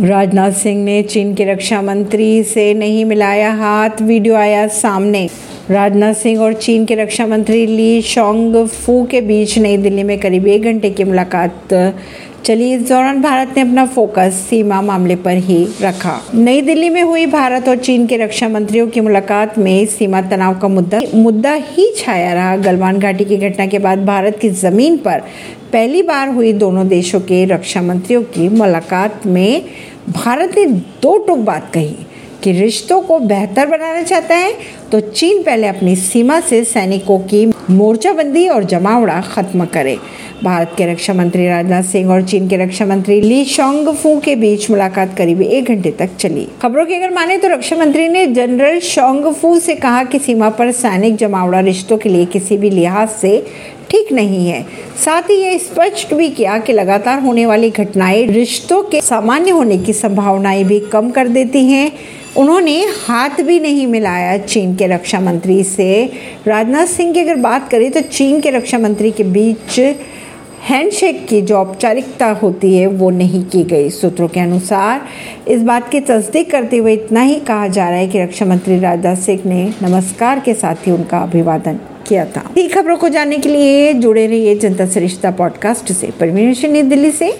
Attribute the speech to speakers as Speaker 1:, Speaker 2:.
Speaker 1: राजनाथ सिंह ने चीन के रक्षा मंत्री से नहीं मिलाया हाथ वीडियो आया सामने। राजनाथ सिंह और चीन के रक्षा मंत्री ली शोंग फू के बीच नई दिल्ली में करीब एक घंटे की मुलाकात चली। इस दौरान भारत ने अपना फोकस सीमा मामले पर ही रखा। नई दिल्ली में हुई भारत और चीन के रक्षा मंत्रियों की मुलाकात में सीमा तनाव का मुद्दा मुद्दा ही छाया रहा। गलवान घाटी की घटना के बाद भारत की ज़मीन पर पहली बार हुई दोनों देशों के रक्षा मंत्रियों की मुलाकात में भारत ने दो टुक बात कही। कि रिश्तों को बेहतर बनाना चाहता है तो चीन पहले अपनी सीमा से सैनिकों की मोर्चाबंदी और जमावड़ा खत्म करे। भारत के रक्षा मंत्री राजनाथ सिंह और चीन के रक्षा मंत्री ली शोंग फू के बीच मुलाकात करीब एक घंटे तक चली। खबरों की अगर माने तो रक्षा मंत्री ने जनरल शोंग फू से कहा कि सीमा पर सैनिक जमावड़ा रिश्तों के लिए किसी भी लिहाज से ठीक नहीं है। साथ ही ये स्पष्ट भी किया कि लगातार होने वाली घटनाएँ रिश्तों के सामान्य होने की संभावनाएँ भी कम कर देती हैं। उन्होंने हाथ भी नहीं मिलाया चीन के रक्षा मंत्री से। राजनाथ सिंह की अगर बात करें तो चीन के रक्षा मंत्री के बीच हैंडशेक की जो औपचारिकता होती है, वो नहीं की गई सूत्रों के अनुसार। इस बात की तस्दीक करते हुए इतना ही कहा जा रहा है कि रक्षा मंत्री राजनाथ सिंह ने नमस्कार के साथ ही उनका अभिवादन किया था। खबरों को जानने के लिए जुड़े रहिए जनता सरिश्ता पॉडकास्ट से। परवीन दिल्ली से।